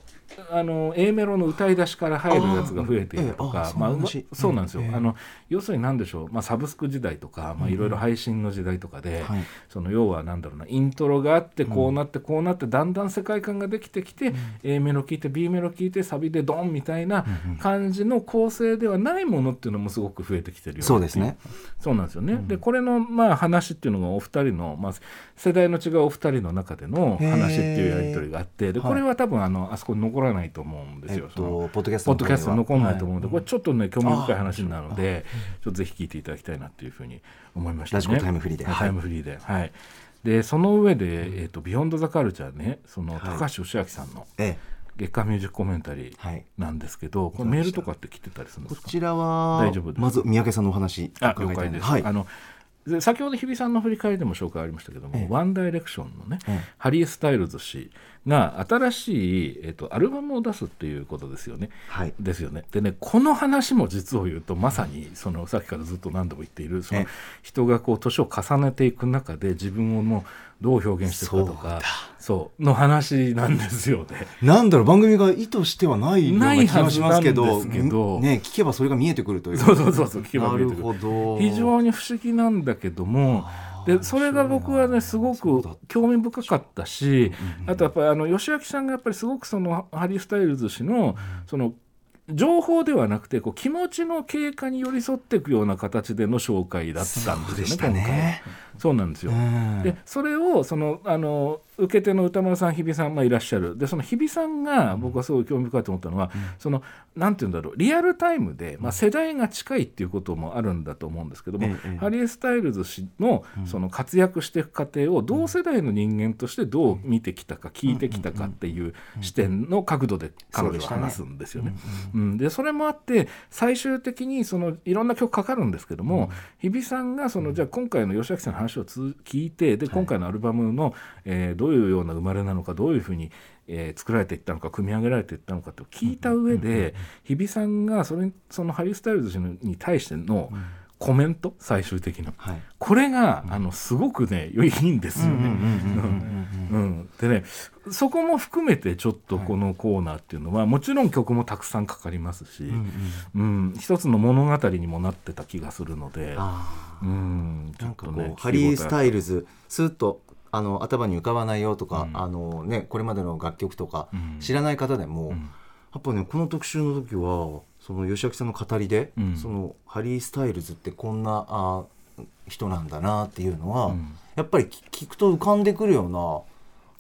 あの A メロの歌い出しから入るやつが増えているとかまあそうなんですよ、ええあの要するに何でしょう、まあ、サブスク時代とか、まあ、いろいろ配信の時代とかで、はい。その要はなんだろうなイントロがあってこうなってこうなってだんだん世界観ができてきて、A メロ聴いて B メロ聴いてサビでドンみたいな感じの構成ではないものっていうのもすごく増えてきてるよそうですね。そうなんですよね、でこれのまあ話っていうのがお二人の、まあ、世代の違うお二人の中での話っていうやり取りがあってではいこれは多分あのあそこに残らないと思うんですえっよ。そのとポッドキャストポッドキャストに残んないとう思うので、これちょっとね興味深い話になるので、ちょっとぜひ聞いていただきたいなっていうふうに思いましたね。ラジコタイムフリーで。はい。タイムフリーで、はい。でその上で、えっ、とビヨンドザカルチャーね、そのはい。高橋義明さんのえ月間ミュージックコメンタリーはい。なんですけど、これメールとかって来てたりするんですか？こちらは大丈夫です。まず三宅さんのお話あ伺いたい了解です、はい。あので先ほど日比さんの振り返りでも紹介ありましたけども、ええ。ワンダイレクションのね、ええ。ハリー・スタイルズ氏が新しい、えっとアルバムを出すっていうことですよね。はい。ですよね。でねこの話も実を言うとまさにそのさっきからずっと何度も言っているそのええ。人がこう年を重ねていく中で自分をもうどう表現していくかとかそうの話なんですよね。なんだろう番組が意図してはないような気がしますけど。すけどね聞けばそれが見えてくるという。そうそうそうそう聞けば見えてくるほど。非常に不思議なんだけどもでそれが僕はねすごく興味深かったしあとやっぱりあの吉明さんがやっぱりすごくそのハリー・スタイルズ氏のその情報ではなくてこう気持ちの経過に寄り添っていくような形での紹介だったんですよねねそうなんですよ。うんでそれをそのあの受け手の歌丸さん日比さん、まあ、いらっしゃる。でその日比さんが僕はすごい興味深いと思ったのは、そのなんて言うんだろうリアルタイムで、まあ、世代が近いっていうこともあるんだと思うんですけども、ええハリー・スタイルズ氏のその活躍していく過程を同世代の人間としてどう見てきたか聞いてきたかっていう視点の角度で彼女は話すんですよね。うん。でそれもあって最終的にそのいろんな曲かかるんですけども、日比さんがそのじゃあ今回の吉明さんの話をつ聞いてで今回のアルバムの、えーどういうような生まれなのかどういうふうに、えー作られていったのか組み上げられていったのかと聞いた上で、日比さんがそれそのハリー・スタイルズ氏に対してのコメント最終的な。はい。これが、あのすごくねいいんですよね。うんでねそこも含めてちょっとこのコーナーっていうのは、もちろん曲もたくさんかかりますし、うん一つの物語にもなってた気がするので、あうん、ちーなんかょっとハリー・スタイルルズスーッとあの頭に浮かばないよとか、うん。あのねこれまでの楽曲とかうん。知らない方でも、ん。やっぱねこの特集の時はその吉明さんの語りで、うん。そのハリー・スタイルズってこんなあ人なんだなっていうのは、うん。やっぱり聞聞くと浮かんでくるような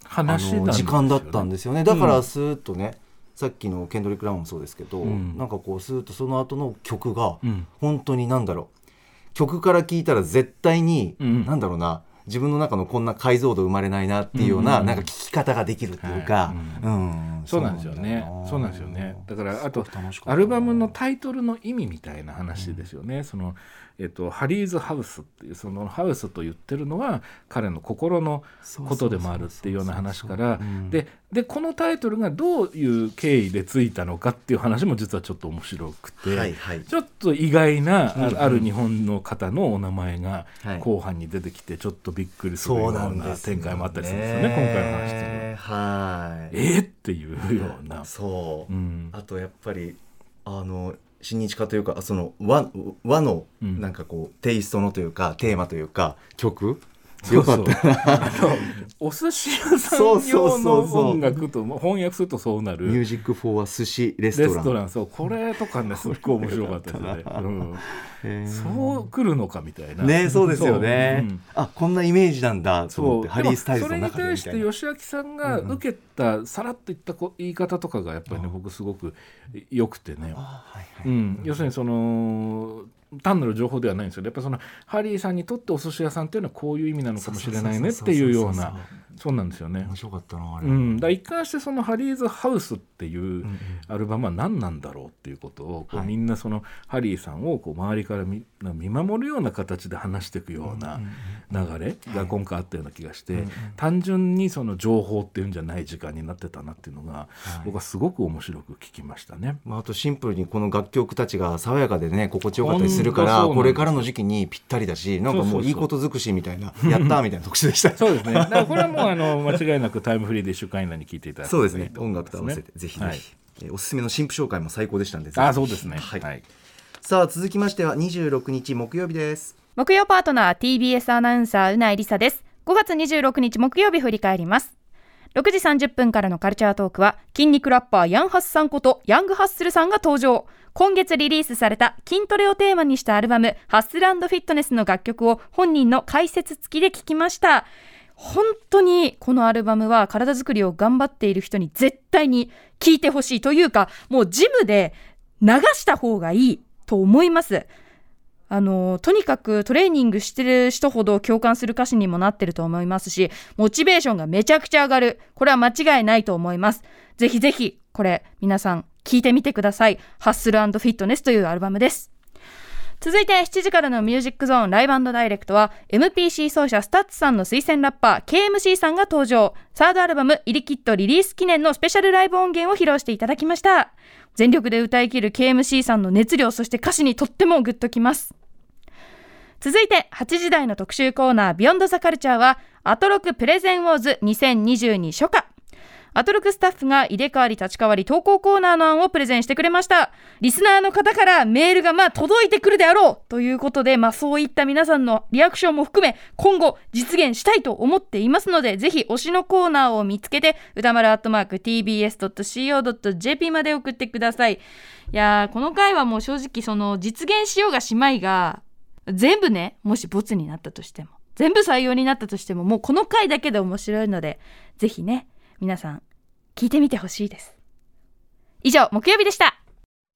話ね。時間だったんですよね。だからスーッとね、さっきのケンドリック・ラマーもそうですけど、うん。なんかこうスーッとその後の曲がうん。本当になんだろう。曲から聴いたら絶対に、うん。なんだろうな自分の中のこんな解像度生まれないなっていうような、うんなんか聞き方ができるっていうか、はい。うん。そうなんですよね。だそうなんですよね。だからあとアルバムのタイトルの意味みたいな話ですよね、そのえっと、ハリーズ・ハウスっていうそのハウスと言ってるのは彼の心のことでもあるっていうような話から。うん。ででこのタイトルがどういう経緯でついたのかっていう話も実はちょっと面白くて、はいはい。ちょっと意外なあある日本の方のお名前がはい後半に出てきてちょっとびっくりするよそううな展開もあったりするんですよね今回の話っていうのは。はい。えーっていうような。そう、うん。あとやっぱりあの親日家というかその和和のうん。なんかこう、テイストのというかテーマというか曲そうそうあのお寿司屋さん用の音楽とまあ翻訳するとそうなミューるジック・フォー・寿司レスレトラン。ストラン。そうこれとかねすっごい面白かったですね、そう来るのかみたいな。ねそうですよね、そう。うんあこんなイメージなんだと思そう。ってハリー・スタイルそれに対したて吉明さんが受けた、さらっと言ったこ言い方とかがやっぱりね僕すごく良くてね、うん、要するにその単なる情報ではないんですよ。やっぱそのハリーさんにとってお寿司屋さんっていうのはこういう意味なのかもしれないねっていうようなそうなんですよね。面。白かったなあれ、うん、だ一貫してその「ハリーズ・ハウス」っていううんアルバムは何なんだろうっていうことをこうはい。みんなそのハリーさんをこう周りから見見守るような形で話していくような流れが今回あったような気がして単純にその情報っていうんじゃない時間になってたなっていうのが僕はすごく面白く聞きましたね。まあ、あとシンプルにこの楽曲たちが爽やかでね心地よかったりするからこれからの時期にぴったりだしなんかもそう。いいこと尽くしみたいなやったーみたいな特集でした。そうですね。だからこれはもうあの間違いなくタイムフリーで1週間以内に聞いていただくそうですね。音楽と合わせてぜひぜひ、はい。えーおすすめの新婦紹介も最高でしたんでぜひ。あ、そうですね。はい。はい。さあ続きましては26日木曜日です。木曜パートナー TBS アナウンサーうないりさです。5月26日木曜日振り返ります。6時30分からのカルチャートークは筋肉ラッパーヤンハッスさんことヤングハッスルさんが登場。今月リリースされた筋トレをテーマにしたアルバムハッスルフィットネスの楽曲を本人の解説付きで聴きました本当にこのアルバムは体作りを頑張っている人に絶対に聴いてほしいというかもうジムで流した方がいいと思います。あのとにかくトレーニングしてる人ほど共感する歌詞にもなってると思いますしモチベーションがめちゃくちゃ上がる。これは間違いないと思います。ぜひぜひこれ皆さん聞いてみてください。ハッスルフィットネスというアルバムです。続いて7時からのミュージックゾーンライブダイレクトは MPC 奏者 STUTSさんの推薦ラッパー KMC さんが登場。サードアルバム「 ILL KID」リリース記念のスペシャルライブ音源を披露していただきました。全力で歌い切る KMC さんの熱量そして歌詞にとってもグッときます。続いて8時台の特集コーナー「ビヨンドザカルチャーはアトロクプレゼンウォーズ2022初夏。アトロクスタッフが入れ替わり立ち替わり投稿コーナーの案をプレゼンしてくれました。リスナーの方からメールがまあ届いてくるであろうということで、まあ、そういった皆さんのリアクションも含め今後実現したいと思っていますのでぜひ推しのコーナーを見つけて歌丸アットマーク TBS.CO.JP まで送ってください。いやーこの回はもう正直その実現しようがしまいが全部ねもしボツになったとしても全部採用になったとしてももうこの回だけで面白いのでぜひね皆さん聞いてみてほしいです。以上木曜日でした。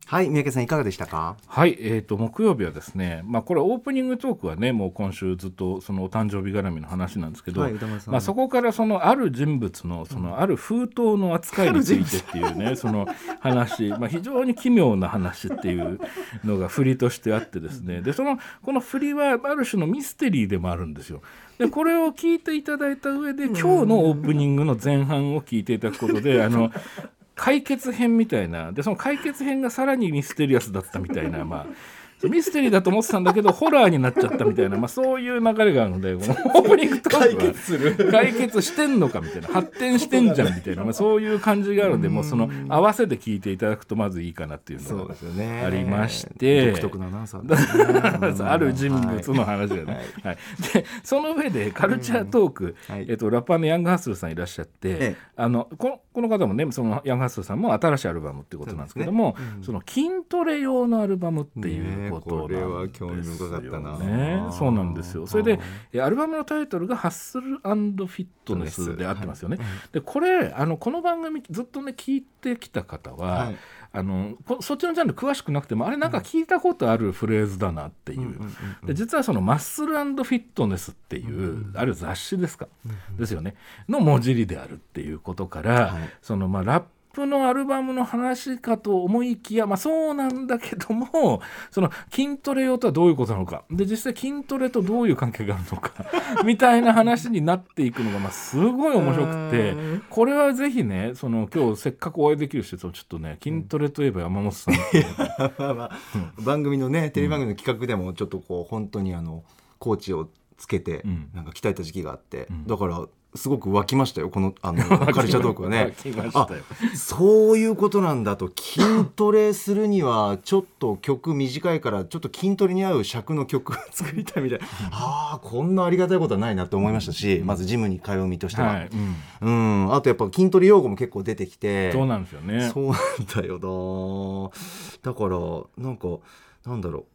はい三宅さんいかがでしたか？はい、えー、と木曜日はですね、まあ、これオープニングトークはねもう今週ずっとそのお誕生日絡みの話なんですけど、はいまあ、そこからそのある人物のそのある封筒の扱いについてっていうねその話、まあ、非常に奇妙な話っていうのが振りとしてあってですね。でそのこの振りはある種のミステリーでもあるんですよ。でこれを聞いていただいた上で今日のオープニングの前半を聞いていただくことであの解決編みたいな。でその解決編がさらにミステリアスだったみたいなまあミステリーだと思ってたんだけどホラーになっちゃったみたいな、まあ、そういう流れがあるのでこのオープニングトークは。解決する。解決してんのかみたいな発展してんじゃんみたいな、まあ、そういう感じがあるのでもうその合わせて聞いていただくとまずいいかなっていうのがありまして。独特なアナウンサー ある人物の話だよね、はい。でその上でカルチャートーク、はい。えっと、ラッパーのヤングハッスルさんいらっしゃって、ええ。あのこのこの方もねそのヤングハッスルさんも新しいアルバムっていうことなんですけどもそ,、の筋トレ用のアルバムっていうねこれは興味深かったな。ね。そうなんですよ。それでえアルバムのタイトルが「ハッスルフィットネス」であってますよね、でこれあのこの番組ずっとね聞いてきた方は、はい。あのこそっちのジャンル詳しくなくてもあれなんか聞いたことあるフレーズだなっていう、で実はそのマッスルフィットネスっていう、ある雑誌ですか、ですよね。の文字りであるっていうことから、はい。そのまあラップのアルバムの話かと思いきや、まあ、そうなんだけども その筋トレ用とはどういうことなのか。で実際筋トレとどういう関係があるのか みたいな話になっていくのが、まあ、すごい面白くてこれはぜひねその今日せっかくお会いできる人とちょっとね筋トレといえば山本さん まあまあ番組のねテレビ番組の企画でもちょっとこう本当にあのコーチをつけてうん。なんか鍛えた時期があって、ん。だからすごく湧きましたよこの あのカルチャートークはね。湧きました。よあそういうことなんだと筋トレするにはちょっと曲短いからちょっと筋トレに合う尺の曲を作りたいみたいな。ああこんなありがたいことはないなと思いましたしまずジムに通う身としては、はい。うん。うん、あとやっぱ筋トレ用語も結構出てきて。そうなんですよね。そうなんだよなだからなんかなんだろう。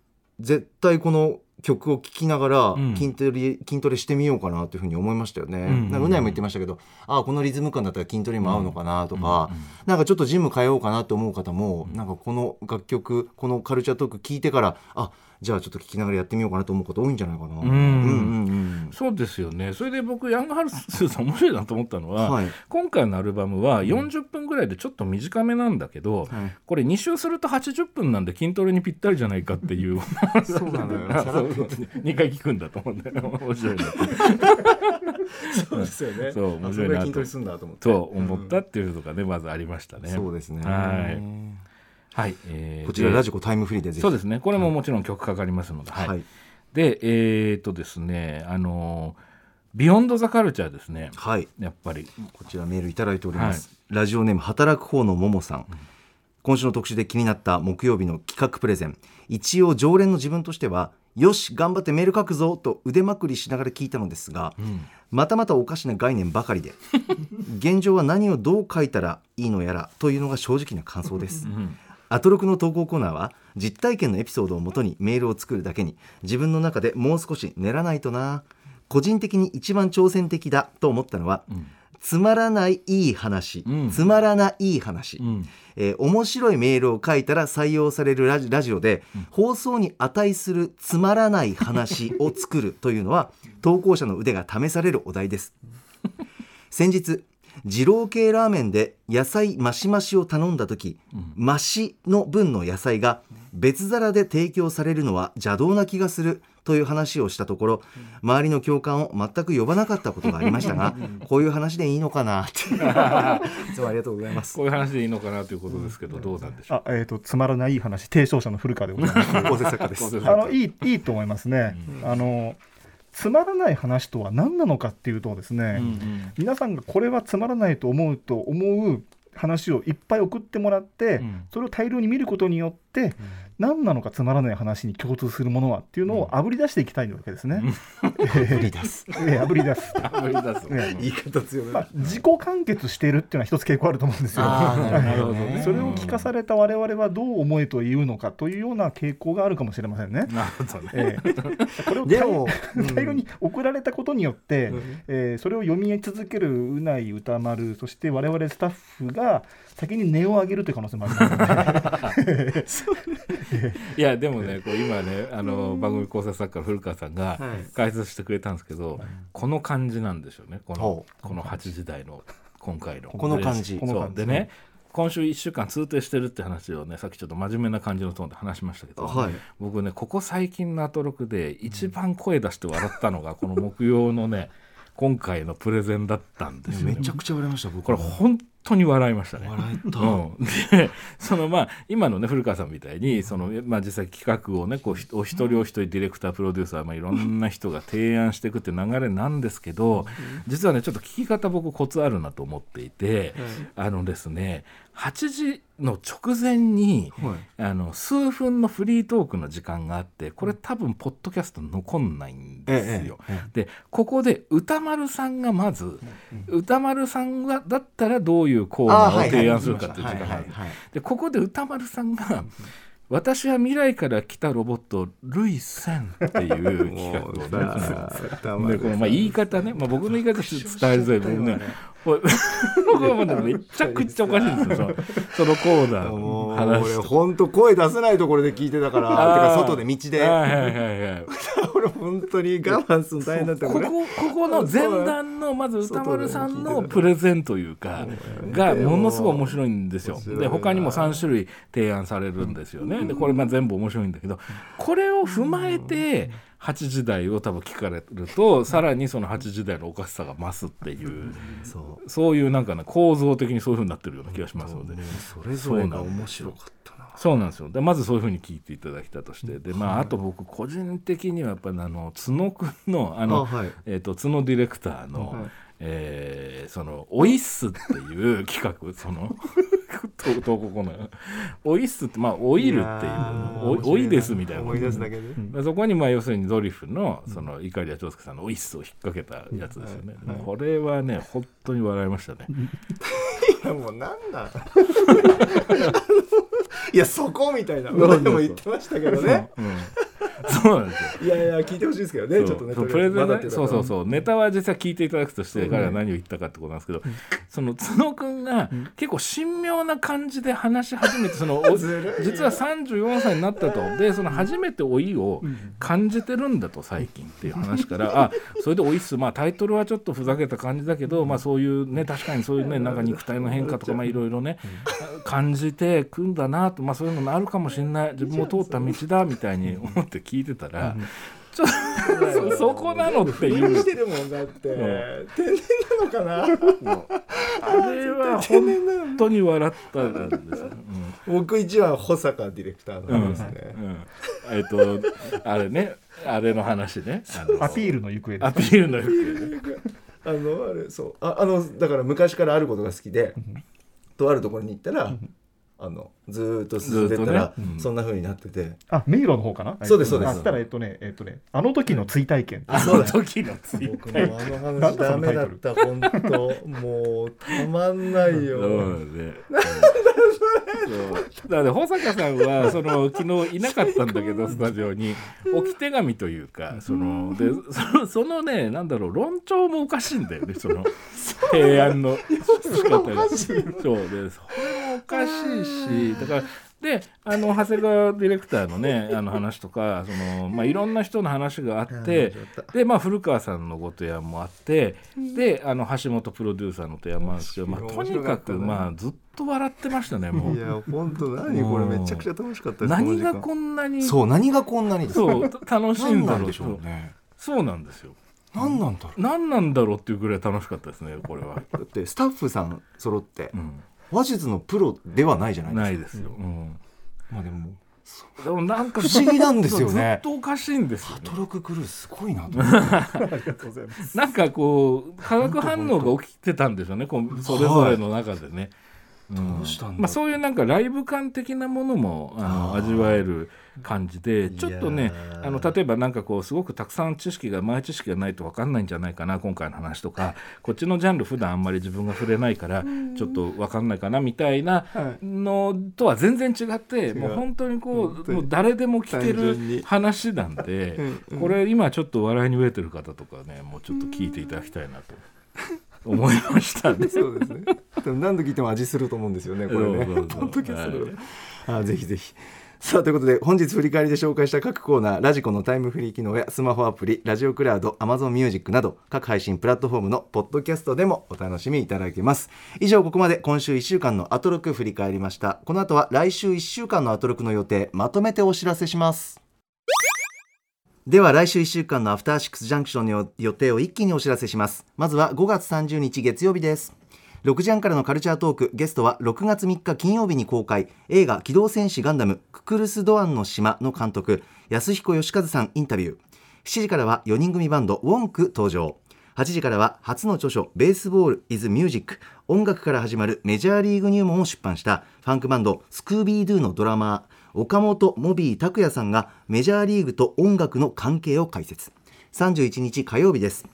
絶対この曲を聴きながらうん。筋トレ、筋トレしてみようかなというふうに思いましたよね。んうんなんかうないも言ってましたけど、ああこのリズム感だったら筋トレにも合うのかなとか、うんうんなんかちょっとジム通おうかなと思う方も、なんかこの楽曲このカルチャートーク聞いてからあじゃあちょっと聴きながらやってみようかなと思う方多いんじゃないかな。うん。うんうんそうですよね。それで僕ヤングハルスさん面白いなと思ったのは、はい。今回のアルバムは40分ぐらいでちょっと短めなんだけど、はい。これ2周すると80分なんで筋トレにぴったりじゃないかっていう。そうなのよ。2回聞くんだと思うんだよ。面白いなそうですよね。そう面白いな。と。思ったっていうのがねまずありましたね。そうですね。はいはい、えーこちらでラジコタイムフリーでぜひ。そうですね。これももちろん曲かかりますので、はい。はい。でえー、っとですねあのビヨンドザカルチャーですね。はい。やっぱり。こちらメールいただいております、ラジオネーム働く方のももさん、今週の特集で気になった木曜日の企画プレゼン。一応常連の自分としてはよし頑張ってメール書くぞと腕まくりしながら聞いたのですが、またまたおかしな概念ばかりで 現状は何をどう書いたらいいのやらというのが正直な感想です、アトロクの投稿コーナーは実体験のエピソードをもとにメールを作るだけに自分の中でもう少し練らないとな。個人的に一番挑戦的だと思ったのは、つまらないいい話、うん。つまらない話、うん。えー面白いメールを書いたら採用されるラジラジオで、放送に値するつまらない話を作るというのは投稿者の腕が試されるお題です。先日二郎系ラーメンで野菜マシマシを頼んだ時、マシの分の野菜が別皿で提供されるのは邪道な気がするという話をしたところ周りの共感を全く呼ばなかったことがありましたが こういう話でいいのかなって。いつもありがとうございます。こういう話でいいのかなということですけどどうなんでしょう？あ、えっ、とつまらない話提唱者の古川でございます。構成作家です。あのいいいいと思いますね。あのつまらない話とは何なのかっていうとですね、うんうん。皆さんがこれはつまらないと思うと思う話をいっぱい送ってもらって、うん。それを大量に見ることによって、何なのかつまらない話に共通するものはっていうのをあぶり出していきたいわけですね。あぶ り出す。ええあぶり出す。あぶり出すええ言い方強めまあ、自己完結しているっていうのは一つ傾向あると思うんですよ。なるほどね それを聞かされた我々はどう思えと言うのかというような傾向があるかもしれませんね。なるほどねええこれをでも大大量に送られたことによって、えーそれを読み続けるうない歌丸そして我々スタッフが先に値を上げるという可能性もありますので いやでもねこう今ねあの番組構成作家の古川さんがはい。解説してくれたんですけど、この感じなんですよね。このほこの8時台の今回の。この感じ。この感じ。そう。でね今週1週間通底してるって話をねさっきちょっと真面目な感じのトーンで話しましたけど、はい。僕ねここ最近のアトロクで一番声出して笑ったのがこの木曜のね今回のプレゼンだったんですよ、ね、めちゃくちゃ笑いました僕これ本当に笑いましたね。うん、でそのまあ今のね古川さんみたいにその、まあ、実際企画をねこうひお一人お一人ディレクタープロデューサー、まあ、いろんな人が提案していくって流れなんですけど実はねちょっと聞き方僕コツあるなと思っていて、あのですね8時の直前に、はい。あの数分のフリートークの時間があってこれ多分ポッドキャスト残んないんですよ。えでここで歌丸さんがまず、歌丸さんがだったらどういうコーナーを提案するかっていう時間がある。でここで歌丸さんが「私は未来から来たロボットルイセン」っていう企画をねで このまあ言い方ね、まあ、僕の言い方伝えづらい。ねめちゃくちゃおかしいんですよそのコーナーのもう俺話とか。本当声出せないところで聞いてたからてか外で道で。はいはいはいはい 俺本当に我慢するの大変だったここここの前段のまず歌丸さんのプレゼンというかがものすごい面白いんですよ。で他にも3種類提案されるんですよね。でこれまあ全部面白いんだけどこれを踏まえて8時台を多分聞かれるとさらにその8時台のおかしさが増すっていう。そう。そういうなんかね構造的にそういうふうになってるような気がしますので。それぞれが面白かったな。そうなんですよ。でまずそういうふうに聞いていただきたとしてで、まあ、あと僕個人的にはやっぱりあの角くんのあのあはい。えー、と角ディレクターの、はいえーその「おいっす」っていう企画 そのと投稿コーナー「おいっす」ってまあ「おいる」っていうお「おいです」みたいな。思い出すだけで。でそこにまあ要するにドリフのその碇谷長介さんの「おいっす」を引っ掛けたやつですよね、これはね本当に笑いましたね、いやもうなんなん いやそこみたいな。前も言ってましたけどね。うん、そうなんですよ。いやいや聞いてほしいですけどねちょっとねプレゼンね。まだっていそうそうそう。ネタは実際聞いていただくとして彼は何を言ったかってことなんですけど、その角君が結構神妙な感じで話し始めてその 実は34歳になったと。でその初めて老いを感じてるんだと最近っていう話からあそれで老いっす。まあタイトルはちょっとふざけた感じだけど、まあ、そういうね確かにそういうねなんか肉体の変化とかまあいろいろね感じてくんだなと、まあ、そういうのあるかもしれない。自分も通った道だみたいに思って聞いてたら、ちょっとそそこなのっていう。してるもんだって。ん。天然なのかな？あれは本当に笑ったんですよ。僕一番保坂ディレクターうんのですね。うん。うん。えっとあれね。あれの話ね。アピールの行方アピールの行方ね。あのあれそう。ああのだから昔からあることが好きでとあるところに行ったらあのずーっと進んでったらずーっとね。うん。そんな風になってて。あ迷路の方かな？そうですそうです。あったらえっとねえっとねあの時の追体験。あの時のツイッ僕もあの話ダメだった本当。もうたまんないよ。そうね。そう。だから保坂さんはその昨日いなかったんだけどスタジオに。置き手紙というかそのでそのそのねなんだろう論調もおかしいんだよねその 提案の仕方が。そうでそれもおかしいしだからであの長谷川ディレクターのねあの話とかその、まあ、いろんな人の話があってで、まあ、古川さんのご提案もあってであの橋本プロデューサーの提案もあるんですけど、まあ、とにかく、まあ、ずっと笑ってましたねもいうや本当何これめちゃくちゃ楽しかったです何がこんなにそう何がこんなにそう楽しいんだろうでしょうね。そうなんですよ何なんだろ何なんだろうっていうぐらい楽しかったですねこれは、うだってスタッフさん揃ってうん、話術のプロではないじゃないないですか。ですよ、うん。まあでも。でもなんか不思議なんですよね。ずっとおかしいんですよ、ね、トロククルーすごいなと思って。ありがとうございます。なんかこう化学反応が起きてたんでしょうね。こうそれぞれの中でね、うんどうしたんだ？まあ、そういうなんかライブ感的なものもあの味わえる感じでちょっとねあの例えばなんかこうすごくたくさん知識が前知識がないと分かんないんじゃないかな今回の話とか。こっちのジャンル普段あんまり自分が触れないからちょっと分かんないかなみたいなのとは全然違ってもう本当にこうもう誰でも聞ける話なんでこれ今ちょっと笑いに飢えてる方とかねもうちょっと聞いていただきたいなと 思いましたね。そうですね。何度聞いても味すると思うんですよねこれね。ポッドキャストではい。あぜひぜひ。さあということで本日振り返りで紹介した各コーナーラジコのタイムフリー機能やスマホアプリラジオクラウド Amazon Music など各配信プラットフォームのポッドキャストでもお楽しみいただけます。以上ここまで今週1週間のアトロク振り返りました。この後は来週1週間のアトロクの予定まとめてお知らせしますでは来週1週間のアフターシックスジャンクションの予定を一気にお知らせします。まずは5月30日月曜日です。6時半からのカルチャートーク。ゲストは6月3日金曜日に公開。映画「機動戦士ガンダムククルス・ドアンの島」の監督。安彦義和さんインタビュー。7時からは4人組バンド。ウォンク登場。8時からは初の著書「ベースボール・イズ・ミュージック」音楽から始まるメジャーリーグ入門を出版した。ファンクバンド。スクービードゥのドラマー。岡本モビー拓也さんがメジャーリーグと音楽の関係を解説。31日火曜日です。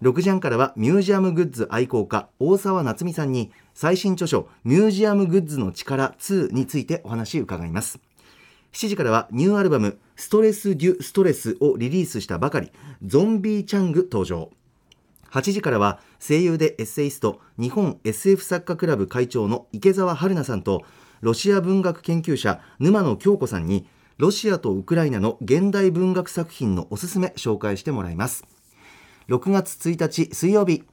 6時半からはミュージアムグッズ愛好家大沢夏美さんに最新著書ミュージアムグッズの力2についてお話を伺います。7時からはニューアルバムストレス・デュ・ストレスをリリースしたばかりゾンビーチャング登場。8時からは声優でエッセイスト日本 SF 作家クラブ会長の池澤春菜さんとロシア文学研究者沼野京子さんにロシアとウクライナの現代文学作品のおすすめ紹介してもらいます。6月1日水曜日。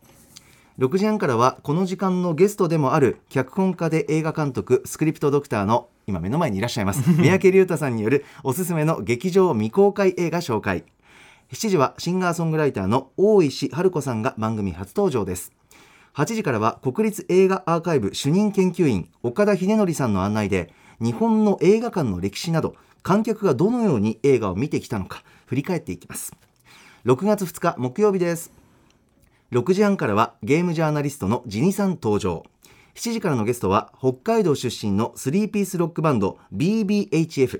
6時半からはこの時間のゲストでもある脚本家で映画監督スクリプトドクターの今目の前にいらっしゃいます 三宅龍太さんによるおすすめの劇場未公開映画紹介。7時はシンガーソングライターの大石春子さんが番組初登場です8時からは国立映画アーカイブ主任研究員岡田秀則さんの案内で日本の映画館の歴史など観客がどのように映画を見てきたのか振り返っていきます。6月2日木曜日です。6時半からはゲームジャーナリストのジニさん登場。7時からのゲストは北海道出身の3ピースロックバンド BBHF8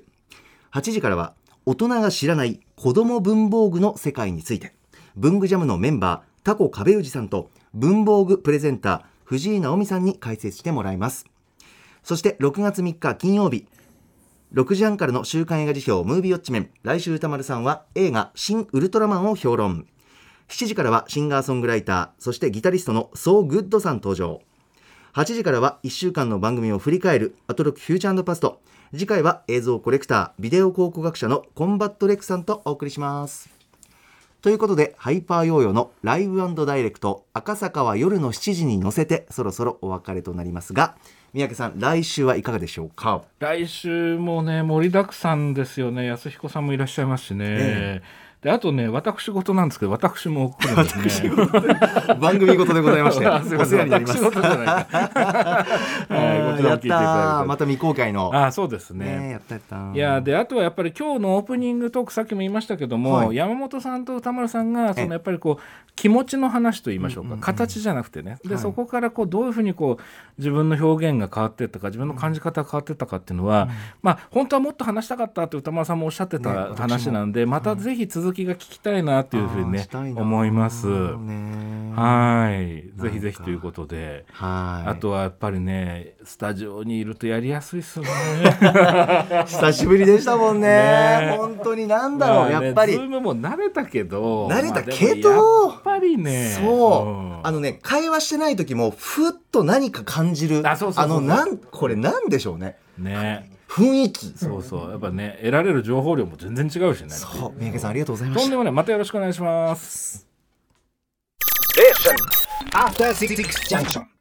時からは大人が知らない子供文房具の世界について。文具ジャムのメンバー他故壁氏さんと文房具プレゼンターふじいなおみさんに解説してもらいます。そして6月3日金曜日6時半からの週刊映画時評ムービーウォッチメン。来週宇多丸さんは映画シン・ウルトラマンを評論。7時からはシンガーソングライターそしてギタリストのソーグッドさん登場。8時からは1週間の番組を振り返るアトロックフューチャーパスト。次回は映像コレクタービデオ考古学者のコンバット RECさんとお送りします。ということでハイパーヨーヨーのライブダイレクト赤坂は夜の7時に乗せてそろそろお別れとなりますが三宅さん来週はいかがでしょうか？来週もね盛りだくさんですよね。安彦さんもいらっしゃいますしね、えであとね私事なんですけど私も来るんですね。番組事でございましてお世話になります。また未公開の。あそうですね。ねやったやったいやであとはやっぱり今日のオープニングトークさっきも言いましたけども、はい。山本さんと歌丸さんがそえ。えのやっぱりこう気持ちの話と言いましょうか、形じゃなくてね。で、はい。そこからこうどういうふうにこう自分の表現が変わっていったか自分の感じ方が変わっていったかっていうのは、まあ本当はもっと話したかったって歌丸さんもおっしゃってねた話なんで、またぜひ続きが聞きたいなっていうふうにね思います。ね。はい。ぜひぜひということで。はい。あとはやっぱりねスタジオにいるとやりやすいっすよね。久しぶりでしたもんね。ね。本当に。なんだろう、まあねやっぱり。ズームも慣れたけど。慣れたけどやっぱりね。そう、ん。あのね会話してない時もふっと何か感じる。あのなんこれなんでしょうね。ね雰囲気。そうそう。やっぱね得られる情報量も全然違うしね。そう。三宅さんありがとうございました。とんでもないまたよろしくお願いします。Six Junction.